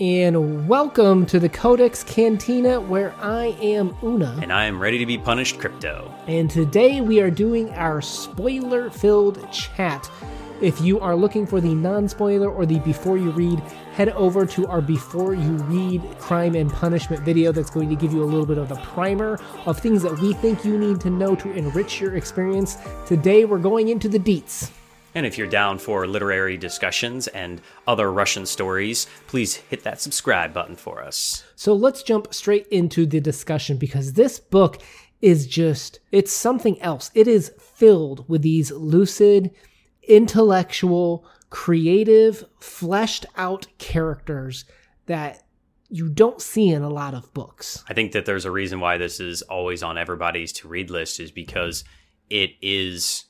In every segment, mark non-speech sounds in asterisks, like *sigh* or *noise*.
and welcome to the Codex Cantina where I am Una. And I am ready to be punished, Crypto. And today we are doing our spoiler filled chat. If you are looking for the non spoiler or the before you read, head over to our before you read crime and punishment video that's going to give you a little bit of the primer of things that we think you need to know to enrich your experience. Today we're going into the deets. And if you're down for literary discussions and other Russian stories, please hit that subscribe button for us. So let's jump straight into the discussion because this book is just, it's something else. It is filled with these lucid, intellectual, creative, fleshed out characters that you don't see in a lot of books. I think that there's a reason why this is always on everybody's to read list is because it is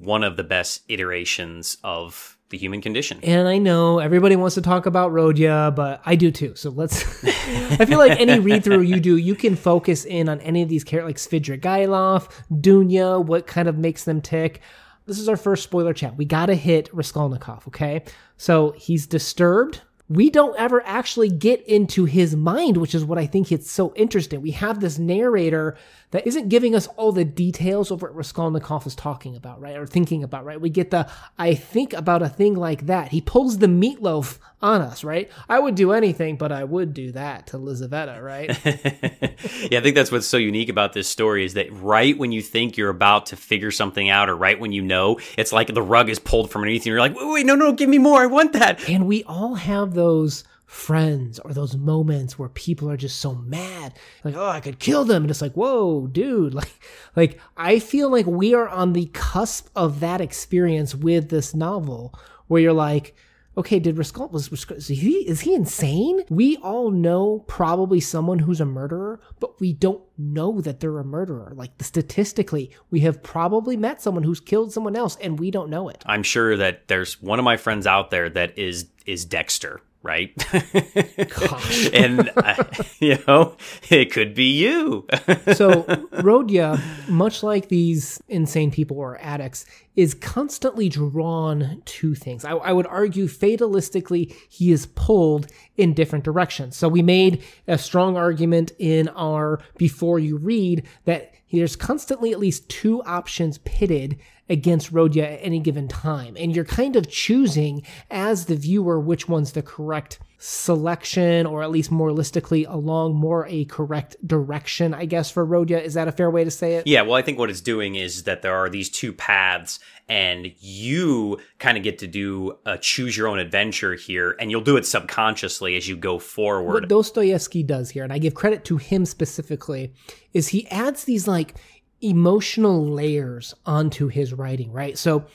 one of the best iterations of the human condition. And I know everybody wants to talk about Rodya, but I do too. So let's. *laughs* I feel like any read through you do, you can focus in on any of these characters, like Svidrigailov, Dunya, what kind of makes them tick. This is our first spoiler chat. We got to hit Raskolnikov, okay? So he's disturbed we don't ever actually get into his mind, which is what I think it's so interesting. We have this narrator that isn't giving us all the details of what Raskolnikov is talking about, right? Or thinking about, right? We get the, I think about a thing like that. He pulls the meatloaf on us, right? I would do anything, but I would do that to Lizaveta, right? *laughs* yeah, I think that's what's so unique about this story is that right when you think you're about to figure something out, or right when you know, it's like the rug is pulled from underneath you, and you're like, wait, wait, no, no, give me more. I want that. And we all have those friends or those moments where people are just so mad like oh i could kill them and it's like whoa dude *laughs* like like i feel like we are on the cusp of that experience with this novel where you're like okay, did Raskolnikov was, was is he is he insane? We all know probably someone who's a murderer, but we don't know that they're a murderer. Like statistically, we have probably met someone who's killed someone else and we don't know it. I'm sure that there's one of my friends out there that is is Dexter right? *laughs* and uh, *laughs* you know, it could be you. *laughs* so Rodya, much like these insane people or addicts, is constantly drawn to things. I, I would argue fatalistically, he is pulled in different directions. So we made a strong argument in our before you read that there's constantly at least two options pitted against Rodya at any given time. And you're kind of choosing as the viewer which one's the correct selection, or at least moralistically along more a correct direction, I guess, for Rodya. Is that a fair way to say it? Yeah, well, I think what it's doing is that there are these two paths, and you kind of get to do a choose your own adventure here, and you'll do it subconsciously as you go forward. What Dostoevsky does here, and I give credit to him specifically, is he adds these like emotional layers onto his writing, right? So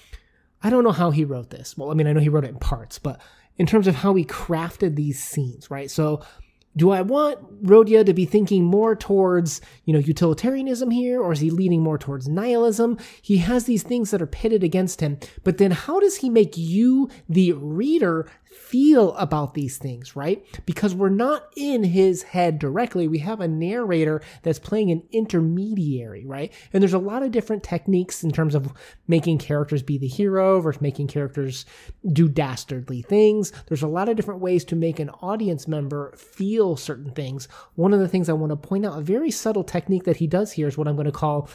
I don't know how he wrote this. Well, I mean, I know he wrote it in parts, but in terms of how he crafted these scenes, right? So do I want Rodia to be thinking more towards, you know, utilitarianism here, or is he leaning more towards nihilism? He has these things that are pitted against him, but then how does he make you, the reader, feel about these things, right? Because we're not in his head directly. We have a narrator that's playing an intermediary, right? And there's a lot of different techniques in terms of making characters be the hero versus making characters do dastardly things. There's a lot of different ways to make an audience member feel certain things. One of the things I want to point out, a very subtle technique that he does here is what I'm going to call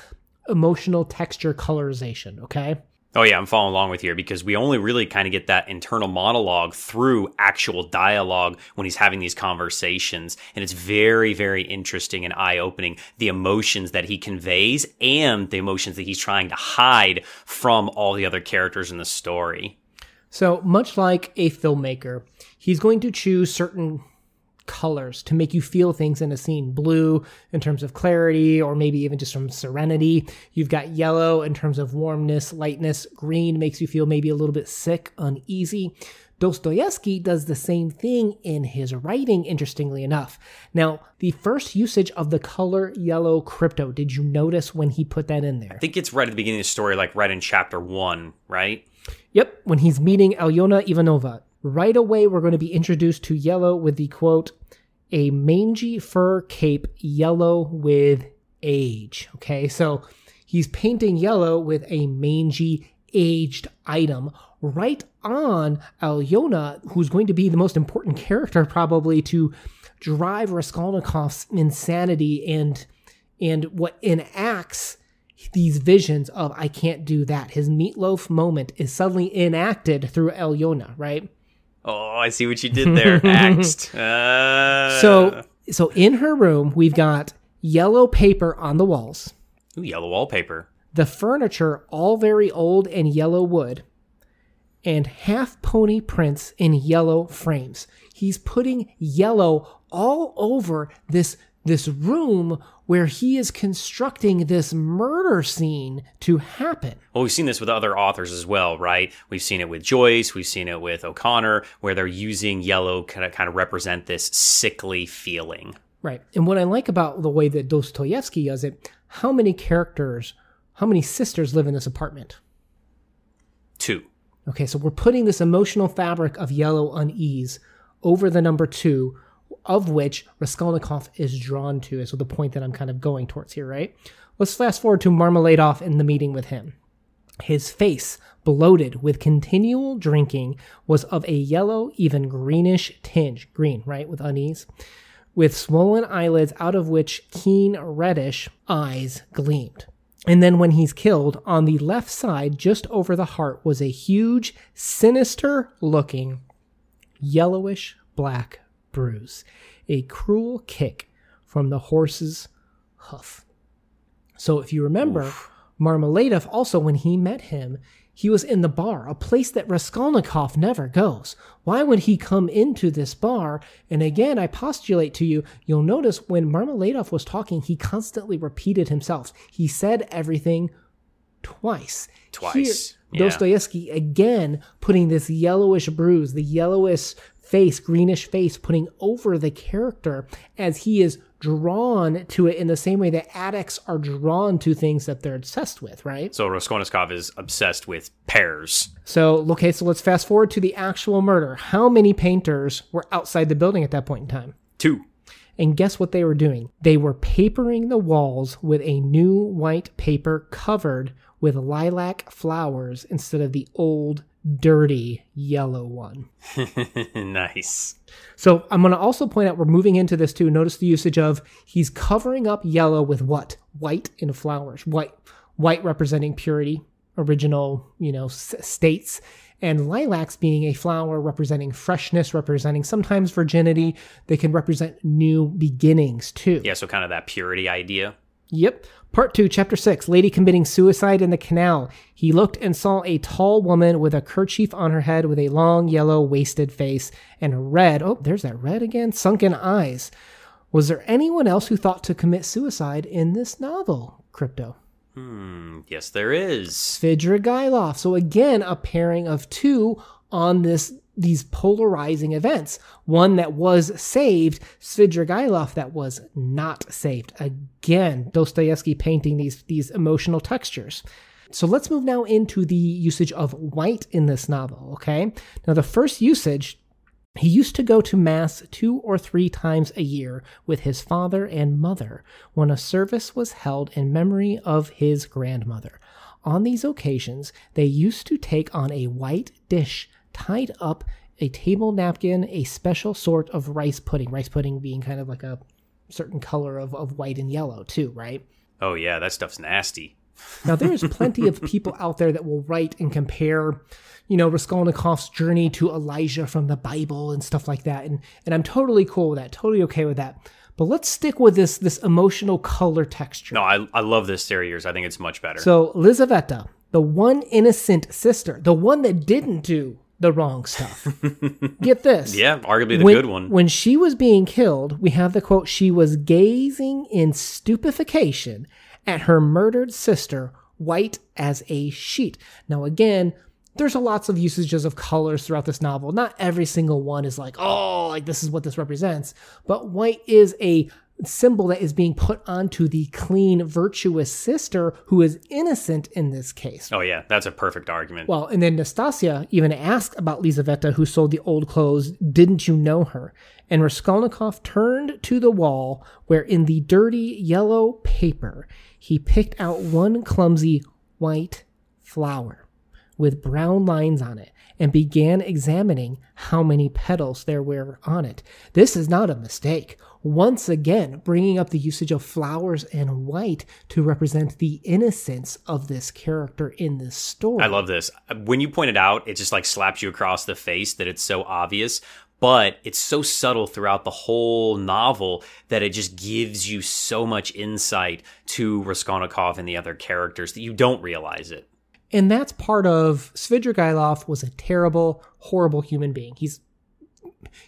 emotional texture colorization, okay? Oh yeah, I'm following along with here because we only really kind of get that internal monologue through actual dialogue when he's having these conversations. And it's very, very interesting and eye opening the emotions that he conveys and the emotions that he's trying to hide from all the other characters in the story. So, much like a filmmaker, he's going to choose certain colors to make you feel things in a scene. Blue in terms of clarity, or maybe even just from serenity. You've got yellow in terms of warmness, lightness. Green makes you feel maybe a little bit sick, uneasy. Dostoevsky does the same thing in his writing, interestingly enough. Now, the first usage of the color yellow crypto, did you notice when he put that in there? I think it's right at the beginning of the story, like right in chapter one, right? Yep, when he's meeting Alyona Ivanova. Right away, we're going to be introduced to yellow with the quote, a mangy fur cape yellow with age. Okay, so he's painting yellow with a mangy aged item right on Alyona, who's going to be the most important character probably to drive Raskolnikov's insanity and and what enacts these visions of I can't do that. His meatloaf moment is suddenly enacted through Alyona, right? Oh, I see what you did there. *laughs* Axed. *laughs* Uh... So so in her room, we've got yellow paper on the walls. Ooh, yellow wallpaper. The furniture all very old and yellow wood. And half pony prints in yellow frames. He's putting yellow all over this this room where he is constructing this murder scene to happen. Well, we've seen this with other authors as well, right? We've seen it with Joyce, we've seen it with O'Connor, where they're using yellow kind of kind of represent this sickly feeling. Right. And what I like about the way that Dostoevsky does it, how many characters, how many sisters live in this apartment? Two. Okay, so we're putting this emotional fabric of yellow unease over the number two of which Raskolnikov is drawn to. So the point that I'm kind of going towards here, right? Let's fast forward to Marmeladov in the meeting with him. His face, bloated with continual drinking, was of a yellow, even greenish tinge. Green, right? With unease. With swollen eyelids out of which keen reddish eyes gleamed. And then when he's killed, on the left side, just over the heart, was a huge, sinister looking, yellowish black bruise, a cruel kick from the horse's hoof. So if you remember, Oof. Marmeladov also, when he met him, he was in the bar, a place that Raskolnikov never goes. Why would he come into this bar? And again, I postulate to you, you'll notice when Marmeladov was talking, he constantly repeated himself. He said everything twice. Twice. Here, yeah. Dostoevsky again putting this yellowish bruise, the yellowish face, greenish face, putting over the character as he is drawn to it in the same way that addicts are drawn to things that they're obsessed with, right? So Raskolnikov is obsessed with pairs. So, okay, so let's fast forward to the actual murder. How many painters were outside the building at that point in time? Two. And guess what they were doing? They were papering the walls with a new white paper covered with lilac flowers instead of the old dirty yellow one. *laughs* nice. So I'm going to also point out we're moving into this too. Notice the usage of he's covering up yellow with what? White in flowers. White, white representing purity, original, you know, s- states, and lilacs being a flower representing freshness, representing sometimes virginity. They can represent new beginnings too. Yeah, so kind of that purity idea. Yep. Part 2, Chapter 6 Lady committing suicide in the canal. He looked and saw a tall woman with a kerchief on her head with a long, yellow, wasted face and red, oh, there's that red again, sunken eyes. Was there anyone else who thought to commit suicide in this novel, Crypto? Hmm, yes, there is. Svidrigailov. So again, a pairing of two on this these polarizing events. One that was saved, Svidrigailov that was not saved. Again, Dostoevsky painting these, these emotional textures. So let's move now into the usage of white in this novel, okay? Now, the first usage, he used to go to Mass two or three times a year with his father and mother when a service was held in memory of his grandmother. On these occasions, they used to take on a white dish tied up a table napkin, a special sort of rice pudding. Rice pudding being kind of like a certain color of, of white and yellow, too, right? Oh, yeah, that stuff's nasty. now, there's *laughs* plenty of people out there that will write and compare, you know, Raskolnikov's journey to Elijah from the Bible and stuff like that. And, and I'm totally cool with that, totally okay with that. But let's stick with this this emotional color texture. No, I, I love this theory yours. I think it's much better. So, Lizaveta, the one innocent sister, the one that didn't do the wrong stuff. Get this. *laughs* Yeah, arguably the when, good one. When she was being killed, we have the quote she was gazing in stupefaction at her murdered sister, white as a sheet. Now, again, there's a lots of usages of colors throughout this novel. Not every single one is like, oh, like this is what this represents. But white is a symbol that is being put onto the clean, virtuous sister who is innocent in this case. Oh, yeah, that's a perfect argument. Well, and then Nastasia even asked about Lizaveta, who sold the old clothes. Didn't you know her? And Raskolnikov turned to the wall where, in the dirty yellow paper, he picked out one clumsy white flower. with brown lines on it and began examining how many petals there were on it. This is not a mistake. Once again, bringing up the usage of flowers and white to represent the innocence of this character in this story. I love this. When you point it out, it just like slaps you across the face that it's so obvious but it's so subtle throughout the whole novel that it just gives you so much insight to Raskolnikov and the other characters that you don't realize it. And that's part of Svidrigailov was a terrible, horrible human being. He's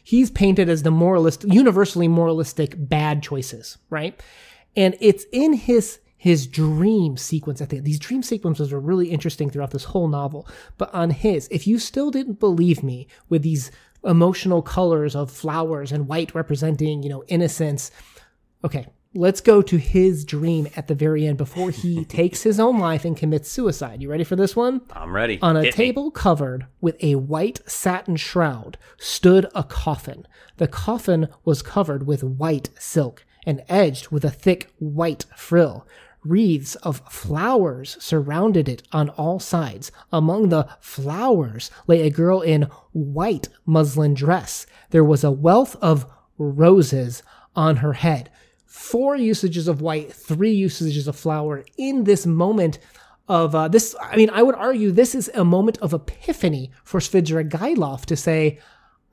he's painted as the moralist, universally moralistic bad choices, right? And it's in his his dream sequence. I think these dream sequences are really interesting throughout this whole novel. But on his, if you still didn't believe me with these emotional colors of flowers and white representing, you know, innocence. Okay, let's go to his dream at the very end before he *laughs* takes his own life and commits suicide. You ready for this one? I'm ready. On a Hit table me. covered with a white satin shroud stood a coffin. The coffin was covered with white silk and edged with a thick white frill. Wreaths of flowers surrounded it on all sides. Among the flowers lay a girl in white muslin dress. There was a wealth of roses on her head. Four usages of white, three usages of flower in this moment of uh, this. I mean, I would argue this is a moment of epiphany for Svidrigailov to say,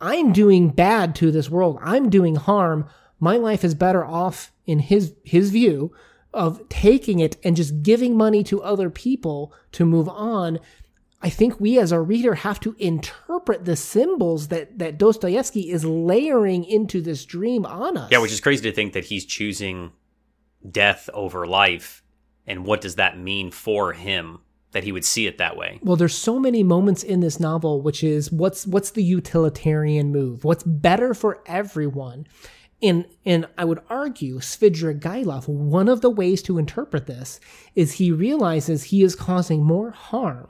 I'm doing bad to this world. I'm doing harm. My life is better off in his his view of taking it and just giving money to other people to move on, I think we as a reader have to interpret the symbols that, that Dostoevsky is layering into this dream on us. Yeah, which is crazy to think that he's choosing death over life. And what does that mean for him? that he would see it that way. Well, there's so many moments in this novel which is what's what's the utilitarian move? What's better for everyone? And, and I would argue Svidrigailov, one of the ways to interpret this is he realizes he is causing more harm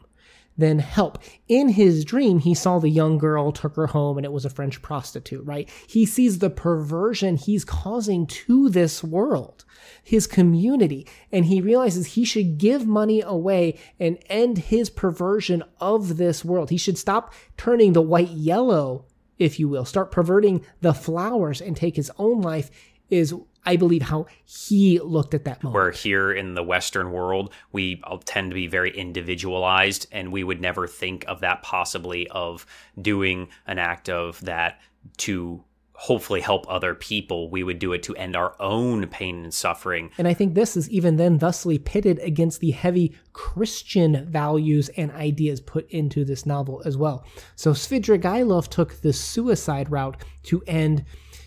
than help. In his dream, he saw the young girl, took her home, and it was a French prostitute, right? He sees the perversion he's causing to this world, his community, and he realizes he should give money away and end his perversion of this world. He should stop turning the white yellow if you will, start perverting the flowers and take his own life is I believe how he looked at that moment. Where here in the Western world, we tend to be very individualized, and we would never think of that possibly of doing an act of that to hopefully help other people, we would do it to end our own pain and suffering. And I think this is even then thusly pitted against the heavy Christian values and ideas put into this novel as well. So Svidrigailov took the suicide route to end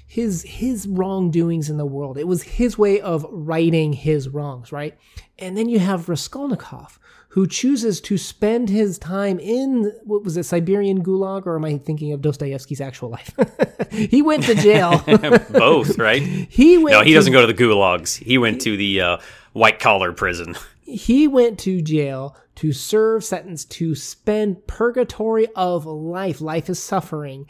his his wrongdoings in the world. It was his way of righting his wrongs, right? And then you have Raskolnikov, who chooses to spend his time in what was it, Siberian Gulag, or am I thinking of Dostoevsky's actual life? *laughs* he went to jail. *laughs* Both, right? *laughs* He went. No, he to, doesn't go to the gulags. He went to the uh, white collar prison. He went to jail to serve sentence to spend purgatory of life. Life is suffering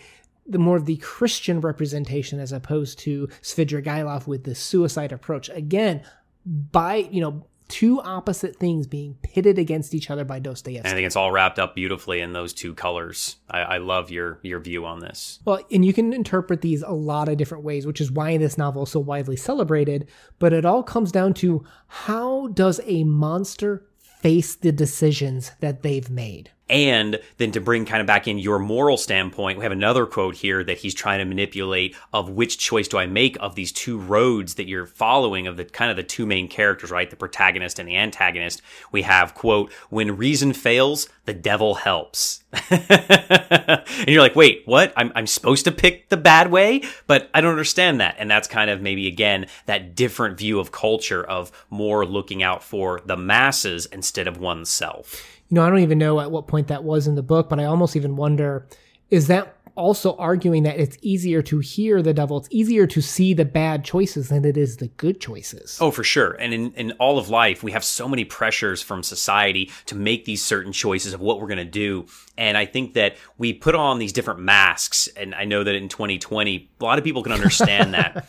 the more of the Christian representation as opposed to Svidrigailov with the suicide approach. Again, by you know two opposite things being pitted against each other by Dostoevsky. And I think it's all wrapped up beautifully in those two colors. I, I, love your your view on this. Well, and you can interpret these a lot of different ways, which is why this novel is so widely celebrated. But it all comes down to how does a monster face the decisions that they've made? And then to bring kind of back in your moral standpoint, we have another quote here that he's trying to manipulate of which choice do I make of these two roads that you're following of the kind of the two main characters, right? The protagonist and the antagonist. We have quote, when reason fails, the devil helps. *laughs* and you're like, wait, what? I'm, I'm supposed to pick the bad way, but I don't understand that. And that's kind of maybe again, that different view of culture of more looking out for the masses instead of oneself you know, I don't even know at what point that was in the book, but I almost even wonder is that also arguing that it's easier to hear the devil, it's easier to see the bad choices than it is the good choices. Oh, for sure. And in, in all of life, we have so many pressures from society to make these certain choices of what we're going to do. And I think that we put on these different masks. And I know that in 2020, a lot of people can understand that.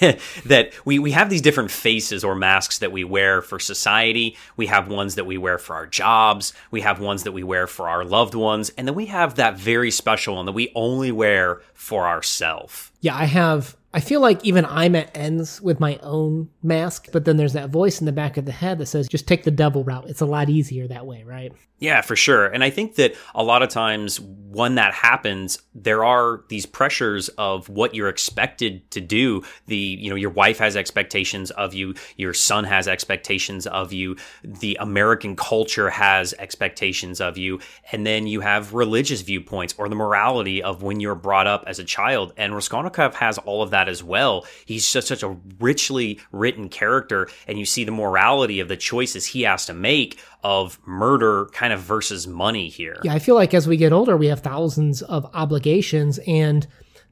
*laughs* that we, we have these different faces or masks that we wear for society. We have ones that we wear for our jobs. We have ones that we wear for our loved ones. And then we have that very special one that we only wear for ourselves. Yeah, I have I feel like even I'm at ends with my own mask, but then there's that voice in the back of the head that says, just take the devil route. It's a lot easier that way, right? Yeah, for sure. And I think that a lot of times when that happens, there are these pressures of what you're expected to do. The, you know, your wife has expectations of you, your son has expectations of you, the American culture has expectations of you, and then you have religious viewpoints or the morality of when you're brought up as a child. And Raskolnikov has all of that as well. He's just such a richly written character, and you see the morality of the choices he has to make of murder kind of versus money here. Yeah, I feel like as we get older, we have thousands of obligations, and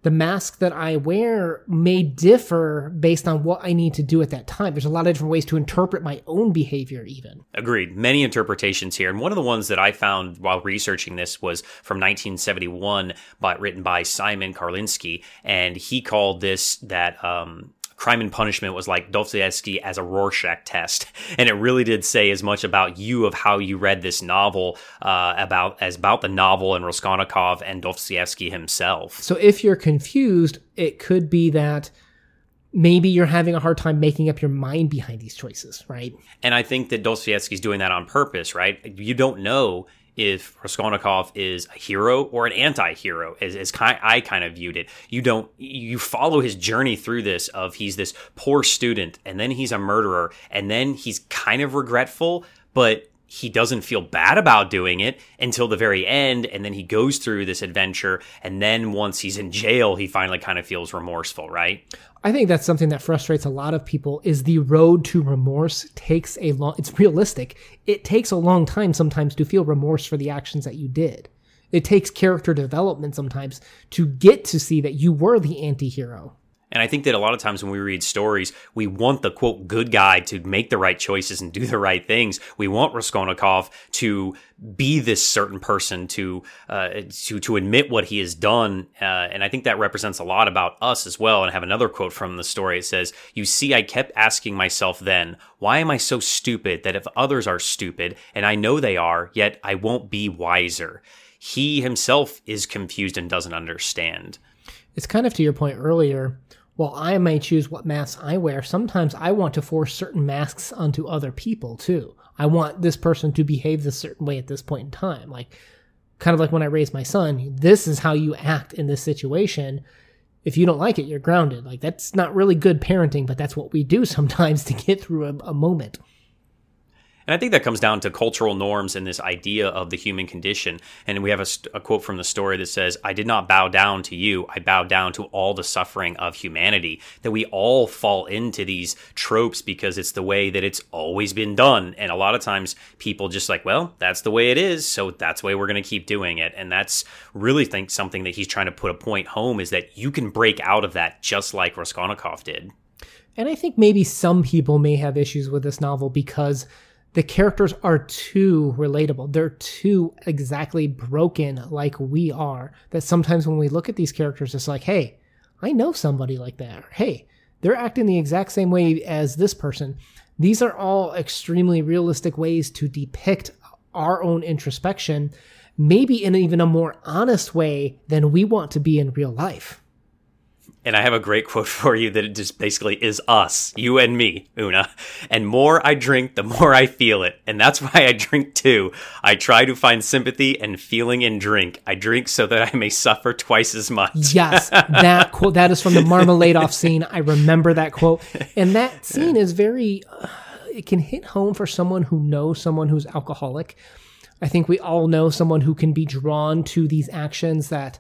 the mask that I wear may differ based on what I need to do at that time. There's a lot of different ways to interpret my own behavior, even. Agreed. Many interpretations here. And one of the ones that I found while researching this was from 1971, by, written by Simon Karlinsky. And he called this that um, Crime and Punishment was like Dostoevsky as a Rorschach test, *laughs* and it really did say as much about you of how you read this novel uh, about as about the novel and Raskolnikov and Dostoevsky himself. So if you're confused, it could be that maybe you're having a hard time making up your mind behind these choices, right? And I think that Dostoevsky's doing that on purpose, right? You don't know if Raskolnikov is a hero or an anti-hero, as, as kind, I kind of viewed it. You don't you follow his journey through this of he's this poor student, and then he's a murderer, and then he's kind of regretful, but he doesn't feel bad about doing it until the very end and then he goes through this adventure and then once he's in jail he finally kind of feels remorseful right? I think that's something that frustrates a lot of people is the road to remorse takes a long it's realistic. It takes a long time sometimes to feel remorse for the actions that you did. It takes character development sometimes to get to see that you were the anti-hero and I think that a lot of times when we read stories, we want the quote good guy to make the right choices and do the right things. We want Raskolnikov to be this certain person to uh, to to admit what he has done, uh, and I think that represents a lot about us as well. And I have another quote from the story. It says, "You see, I kept asking myself then, why am I so stupid that if others are stupid and I know they are, yet I won't be wiser." He himself is confused and doesn't understand. It's kind of to your point earlier while I may choose what masks I wear, sometimes I want to force certain masks onto other people too. I want this person to behave this certain way at this point in time. Like, kind of like when I raised my son, this is how you act in this situation. If you don't like it, you're grounded. Like, that's not really good parenting, but that's what we do *laughs* sometimes to get through a, a moment. And I think that comes down to cultural norms and this idea of the human condition. And we have a, a, quote from the story that says, I did not bow down to you. I bowed down to all the suffering of humanity. That we all fall into these tropes because it's the way that it's always been done. And a lot of times people just like, well, that's the way it is. So that's the way we're going to keep doing it. And that's really think something that he's trying to put a point home is that you can break out of that just like Raskolnikov did. And I think maybe some people may have issues with this novel because the characters are too relatable. They're too exactly broken like we are. That sometimes when we look at these characters, it's like, hey, I know somebody like that. Or, hey, they're acting the exact same way as this person. These are all extremely realistic ways to depict our own introspection, maybe in even a more honest way than we want to be in real life. And I have a great quote *laughs* for you that it just basically is us, you and me, Una. And more I drink, the more I feel it. And that's *laughs* why I drink too. I try to find sympathy and feeling in drink. I drink so that I may suffer twice as much. yes, that *laughs* quote, that is from the Marmeladov scene. I remember that quote. And that scene is very, uh, it can hit home for someone who knows someone who's alcoholic. I think we all know someone who can be drawn to these actions that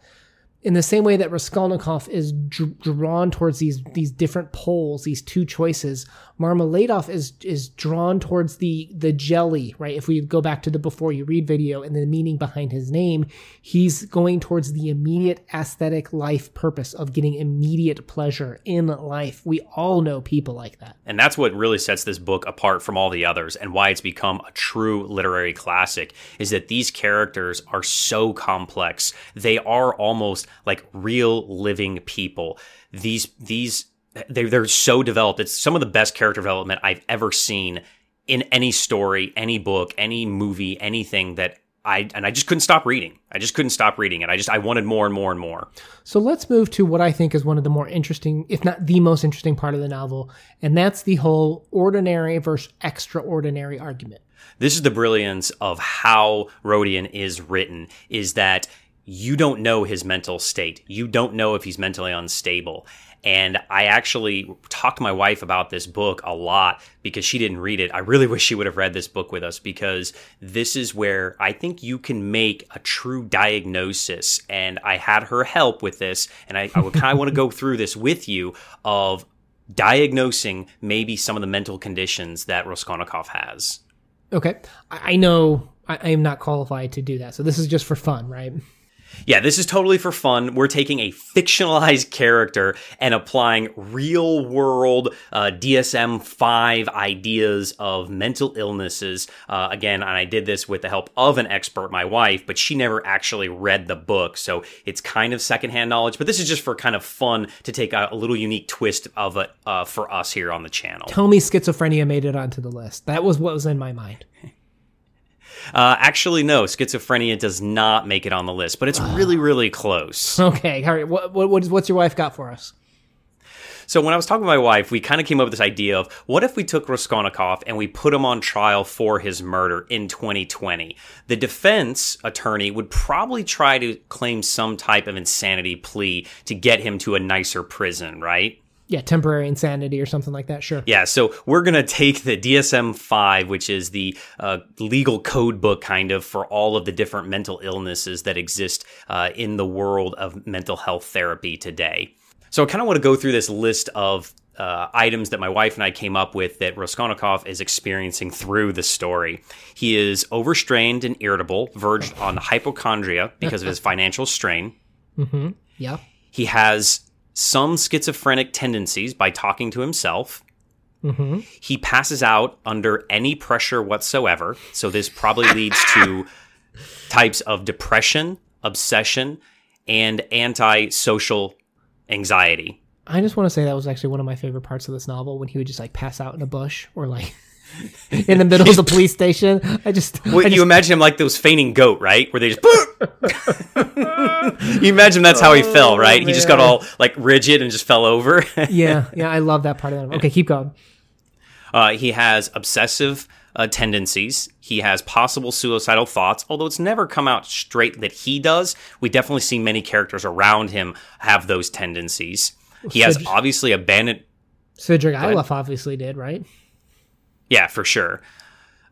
in the same way that Raskolnikov is dr- drawn towards these these different poles, these two choices, Marmeladov is is drawn towards the the jelly, right? If we go back to the before you read video and the meaning behind his name, he's going towards the immediate aesthetic life purpose of getting immediate pleasure in life. We all know people like that. And that's what really sets this book apart from all the others and why it's become a true literary classic is that these characters are so complex. They are almost like real living people. These these they they're so developed. It's some of the best character development I've ever seen in any story, any book, any movie, anything that I and I just couldn't stop reading. I just couldn't stop reading it. I just I wanted more and more and more. So let's move to what I think is one of the more interesting, if not the most interesting part of the novel, and that's the whole ordinary versus extraordinary argument. This is the brilliance of how Rodion is written is that you don't know his mental state. You don't know if he's mentally unstable. And I actually talked to my wife about this book a lot because she didn't read it. I really wish she would have read this book with us because this is where I think you can make a true diagnosis. And I had her help with this. And I, I would kind of want to go through this with you of diagnosing maybe some of the mental conditions that Raskolnikov has. Okay. I, know I am not qualified to do that. So this is just for fun, right? Yeah, this is totally for fun. We're taking a fictionalized character and applying real world uh, DSM 5 ideas of mental illnesses. Uh, again, and I did this with the help of an expert, my wife, but she never actually read the book. So it's kind of secondhand knowledge, but this is just for kind of fun to take a, a little unique twist of it uh, for us here on the channel. Tell me schizophrenia made it onto the list. That was what was in my mind. Uh, actually, no, schizophrenia does not make it on the list, but it's really, really close. Okay, all right. What, what, what's your wife got for us? So when I was talking to my wife, we kind of came up with this idea of what if we took Raskolnikov and we put him on trial for his murder in 2020? The defense attorney would probably try to claim some type of insanity plea to get him to a nicer prison, right? Yeah, temporary insanity or something like that. Sure. Yeah, so we're going to take the DSM 5, which is the uh, legal code book kind of for all of the different mental illnesses that exist uh, in the world of mental health therapy today. So I kind of want to go through this list of uh, items that my wife and I came up with that Raskolnikov is experiencing through the story. He is overstrained and irritable, verged on hypochondria because of his *laughs* financial strain. Mm-hmm. Yeah. He has some schizophrenic tendencies by talking to himself. Mm-hmm. He passes out under any pressure whatsoever. So, this probably leads to *laughs* types of depression, obsession, and antisocial anxiety. I just want to say that was actually one of my favorite parts of this novel when he would just like pass out in a bush or like in the middle of the *laughs* police station. I just, well, I just you imagine him like those fainting goat, right? Where they just. *laughs* you imagine that's how he fell, right? He just got all like rigid and just fell over. *laughs* yeah, yeah, I love that part of that. Okay, keep going. Uh, he has obsessive uh, tendencies. He has possible suicidal thoughts, although it's never come out straight that he does. We definitely see many characters around him have those tendencies. He has obviously abandoned. Svidrigailov obviously did, right? Yeah, for sure.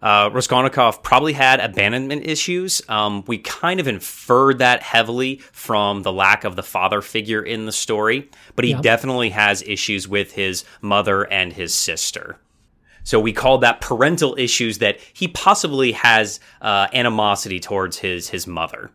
Uh, Raskolnikov probably had abandonment issues. Um, we kind of inferred that heavily from the lack of the father figure in the story, but he Yeah. definitely has issues with his mother and his sister. So we called that parental issues that he possibly has uh, animosity towards his his mother.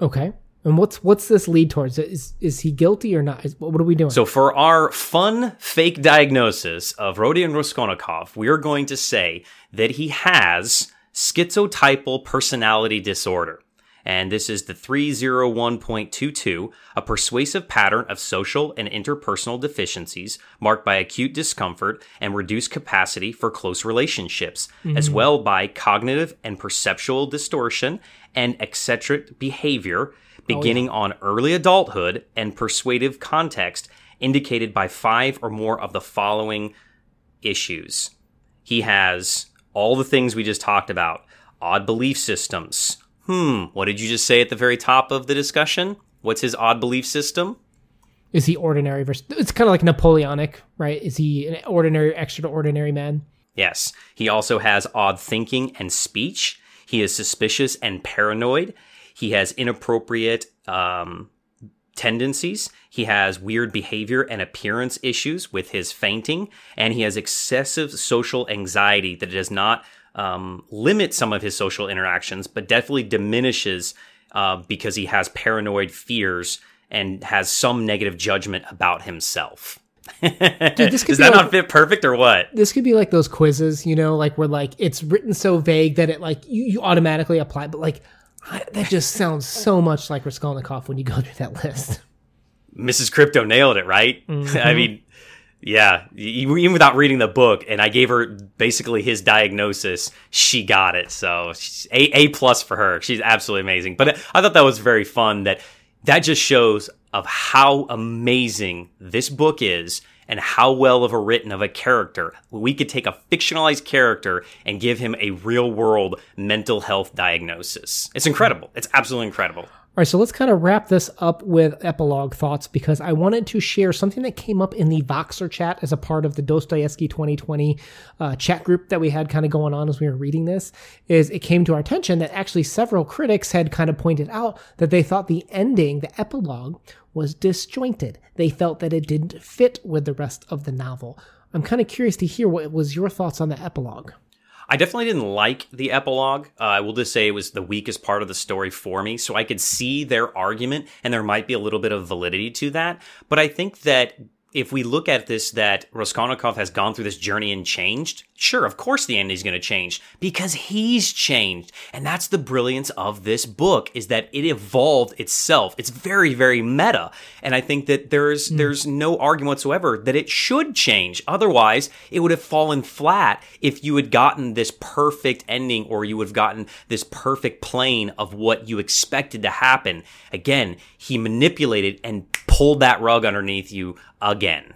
Okay. And what's what's this lead towards? Is is he guilty or not? Is, what are we doing? So for our fun fake diagnosis of Rodion Raskolnikov, we are going to say that he has schizotypal personality disorder. And this is the 301.22, a persuasive pattern of social and interpersonal deficiencies marked by acute discomfort and reduced capacity for close relationships, mm-hmm. as well by cognitive and perceptual distortion and eccentric behavior beginning on early adulthood and persuasive context indicated by five or more of the following issues. He has all the things we just talked about odd belief systems. Hmm, what did you just say at the very top of the discussion? What's his odd belief system? is he ordinary versus? It's kind of like Napoleonic, right? Is he an ordinary, extraordinary man? Yes. He also has odd thinking and speech. He is suspicious and paranoid. He has inappropriate um, tendencies. He has weird behavior and appearance issues with his fainting. And he has excessive social anxiety that does not um, limit some of his social interactions, but definitely diminishes uh, because he has paranoid fears and has some negative judgment about himself. *laughs* this could Does that like- not fit perfect or what? This could be like those quizzes, you know, like where like it's written so vague that it like you, you automatically apply, but like I, that just sounds so much like Raskolnikov when you go through that list. Mrs. Crypto nailed it, right? *laughs* I mm-hmm. mean, Yeah, even without reading the book, and I gave her basically his diagnosis. She got it, so a a plus for her. She's absolutely amazing. But I thought that was very fun. That that just shows of how amazing this book is and how well of a written of a character. We could take a fictionalized character and give him a real world mental health diagnosis. It's incredible. It's absolutely incredible. All right, so let's kind of wrap this up with epilogue thoughts because I wanted to share something that came up in the Voxer chat as a part of the Dostoevsky 2020 uh, chat group that we had kind of going on as we were reading this. Is it came to our attention that actually several critics had kind of pointed out that they thought the ending, the epilogue, was disjointed. They felt that it didn't fit with the rest of the novel. I'm kind of curious to hear what was your thoughts on the epilogue. I definitely didn't like the epilogue. Uh, I will just say it was the weakest part of the story for me. So I could see their argument, and there might be a little bit of validity to that. But I think that if we look at this that Raskolnikov has gone through this journey and changed, sure, of course the ending is going to change because he's changed. And that's the brilliance of this book is that it evolved itself. It's very, very meta. And I think that there's, mm. there's no argument whatsoever that it should change. Otherwise, it would have fallen flat if you had gotten this perfect ending or you would have gotten this perfect plane of what you expected to happen. Again, he manipulated and pulled that rug underneath you again.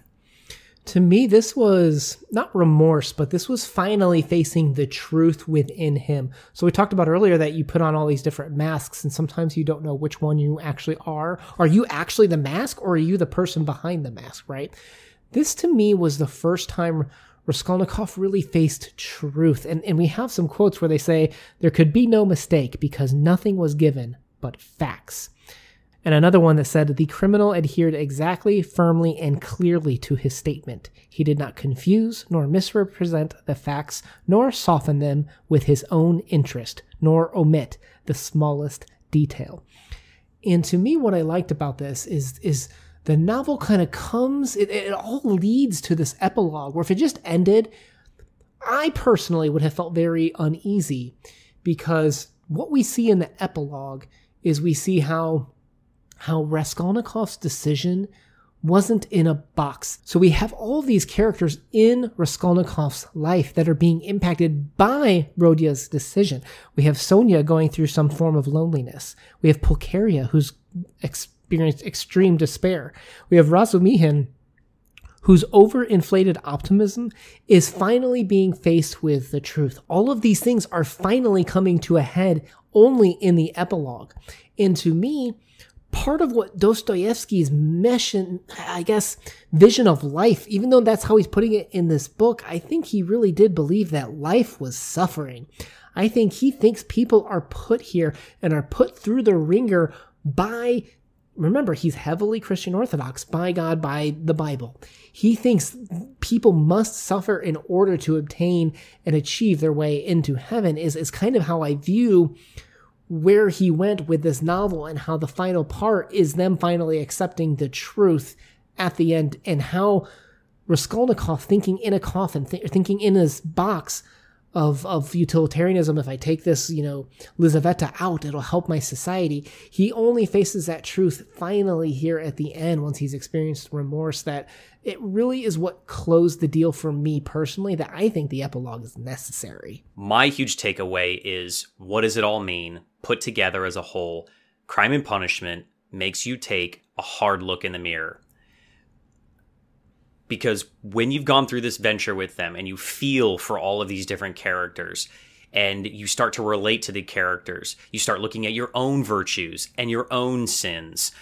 To me, this was not remorse, but this was finally facing the truth within him. So, we talked about earlier that you put on all these different masks, and sometimes you don't know which one you actually are. Are you actually the mask, or are you the person behind the mask, right? This to me was the first time Raskolnikov really faced truth. And, and we have some quotes where they say, There could be no mistake because nothing was given but facts and another one that said the criminal adhered exactly, firmly, and clearly to his statement. He did not confuse nor misrepresent the facts, nor soften them with his own interest, nor omit the smallest detail. And to me, what I liked about this is is the novel kind of comes, it, it all leads to this epilogue where if it just ended, I personally would have felt very uneasy because what we see in the epilogue is we see how how Raskolnikov's decision wasn't in a box. So we have all these characters in Raskolnikov's life that are being impacted by Rodia's decision. We have Sonia going through some form of loneliness. We have Pulcheria who's experienced extreme despair. We have Razumihin whose overinflated optimism is finally being faced with the truth. All of these things are finally coming to a head only in the epilogue. And to me, part of what Dostoevsky's mission, I guess, vision of life, even though that's how he's putting it in this book, I think he really did believe that life was suffering. I think he thinks people are put here and are put through the ringer by, remember, he's heavily Christian Orthodox, by God, by the Bible. He thinks people must suffer in order to obtain and achieve their way into heaven, is, is kind of how I view where he went with this novel and how the final part is them finally accepting the truth at the end and how Raskolnikov thinking in a coffin, th- thinking in his box of, of utilitarianism. If I take this, you know, Lizaveta out, it'll help my society. He only faces that truth finally here at the end once he's experienced remorse that it really is what closed the deal for me personally that I think the epilogue is necessary. My huge takeaway is what does it all mean put together as a whole? Crime and Punishment makes you take a hard look in the mirror. Because when you've gone through this venture with them and you feel for all of these different characters, and you start to relate to the characters. You start looking at your own virtues and your own sins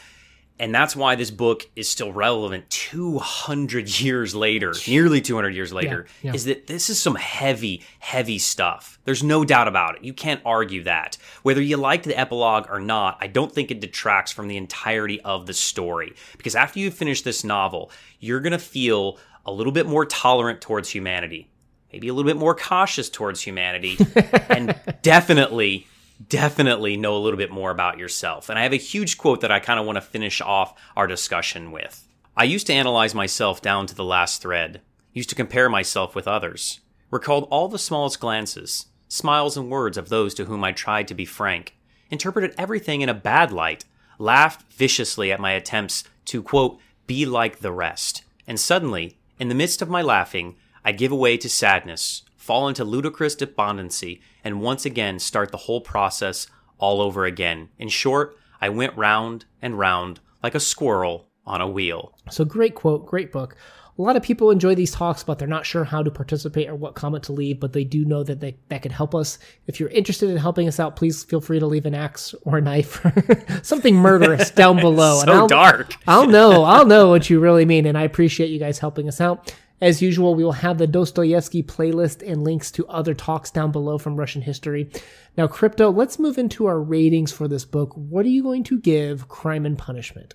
and that's why this book is still relevant 200 years later nearly 200 years later yeah, yeah. is that this is some heavy heavy stuff. There's no doubt about it. You can't argue that. Whether you liked the epilogue or not i don't think it detracts from the entirety of the story. Because after you finish this novel you're going to feel a little bit more tolerant towards humanity maybe a little bit more cautious towards humanity *laughs* and definitely definitely know a little bit more about yourself. And I have a huge quote that I kind of want to finish off our discussion with. I used to analyze myself down to the last thread, used to compare myself with others, recalled all the smallest glances, smiles, and words of those to whom I tried to be frank, interpreted everything in a bad light, laughed viciously at my attempts to, quote, be like the rest. And suddenly, In the midst of my laughing, I give way to sadness, fall into ludicrous despondency, and once again start the whole process all over again. In short, I went round and round like a squirrel on a wheel. So great quote, great book. A lot of people enjoy these talks, but they're not sure how to participate or what comment to leave, but they do know that they, that can help us. If you're interested in helping us out, please feel free to leave an axe or a knife, or *laughs* something murderous down *laughs* below. so and I'll, dark. I'll know, I'll know what you really mean, and I appreciate you guys helping us out. As usual, we will have the Dostoevsky playlist and links to other talks down below from Russian history. Now, Crypto, let's move into our ratings for this book. What are you going to give Crime and Punishment?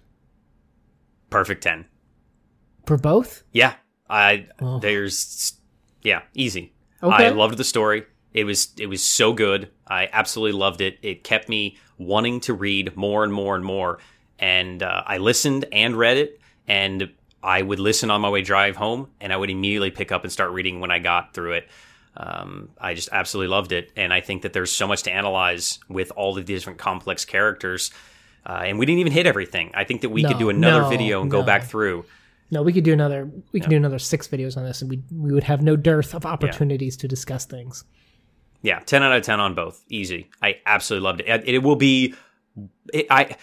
Perfect 10. For both? Yeah. I Oh. there's yeah, easy. Okay. I loved the story. It was it was so good. I absolutely loved it. It kept me wanting to read more and more and more. And uh, I listened and read it, and I would listen on my way drive home, and I would immediately pick up and start reading when I got through it. Um, I just absolutely loved it, and I think that there's so much to analyze with all of the different complex characters. Uh, and we didn't even hit everything. I think that we No, could do another no, video and go back through. No, we could do another. We could do another six videos on this, and we we would have no dearth of opportunities to discuss things. Yeah, ten out of ten on both. Easy. I absolutely loved it. It, it will be. It, I.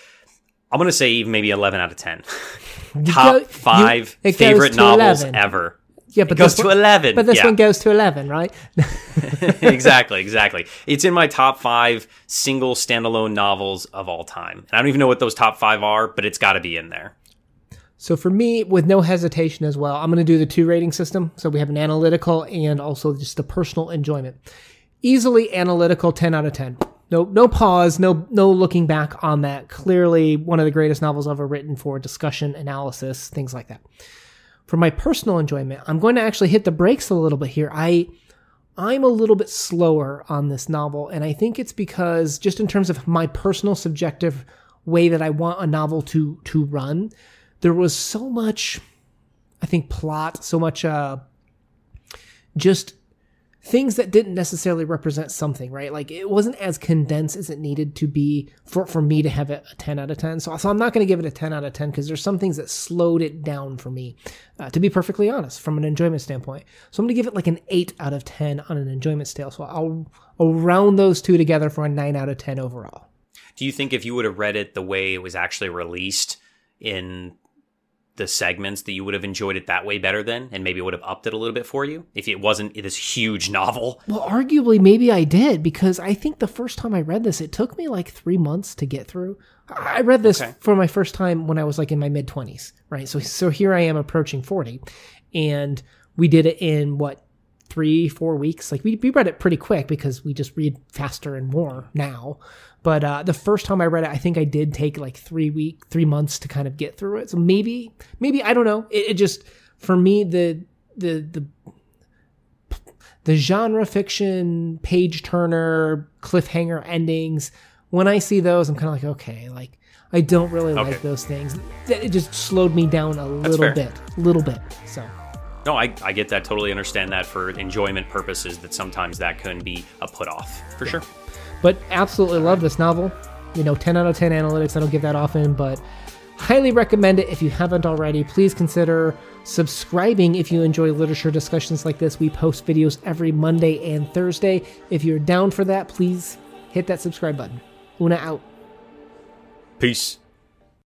I'm gonna say even maybe eleven out of ten. *laughs* Top go- five it goes favorite novels 11. ever. Yeah, It but goes this to one, eleven. But this yeah. one goes to eleven, right? *laughs* exactly, exactly. It's in my top five single standalone novels of all time. And I don't even know what those top five are, but it's got to be in there. So for me, with no hesitation as well, I'm going to do the two rating system. So we have an analytical and also just the personal enjoyment. Easily analytical, 10 out of 10. No, no pause, no, no looking back on that. Clearly one of the greatest novels ever written for discussion, analysis, things like that. For my personal enjoyment, I'm going to actually hit the brakes a little bit here. I, I'm a little bit slower on this novel, and I think it's because just in terms of my personal subjective way that I want a novel to to run, there was so much I think plot, so much uh just things that didn't necessarily represent something, right? Like it wasn't as condensed as it needed to be for, for me to have it a 10 out of 10. So, so I'm not going to give it a 10 out of 10 because there's some things that slowed it down for me, uh, to be perfectly honest, from an enjoyment standpoint. So I'm going to give it like an 8 out of 10 on an enjoyment scale. So I'll, I'll round those two together for a 9 out of 10 overall. Do you think if you would have read it the way it was actually released in the segments that you would have enjoyed it that way better then and maybe it would have upped it a little bit for you if it wasn't this huge novel? Well, arguably, maybe I did because I think the first time I read this, it took me like three months to get through. I read this Okay. for my first time when I was like in my mid twenties, right? So, so here I am approaching forty, and we did it in what three, four weeks. Like we we read it pretty quick because we just read faster and more now. But uh, the first time I read it, I think I did take like three week, three months to kind of get through it. So maybe, maybe I don't know. It, it just for me the the the the genre fiction page turner cliffhanger endings when i see those i'm kind of like okay like i don't really Okay. like those things That- it just slowed me down a little fair. bit little bit so No, I, I get that. Totally understand that for enjoyment purposes, that sometimes that can be a put off. For sure. but absolutely love this novel you know 10 out of 10 analytics i don't give that often but highly recommend it if you haven't already please consider subscribing if you enjoy literature discussions like this we post videos every monday and thursday if you're down for that please hit that subscribe button una out Peace.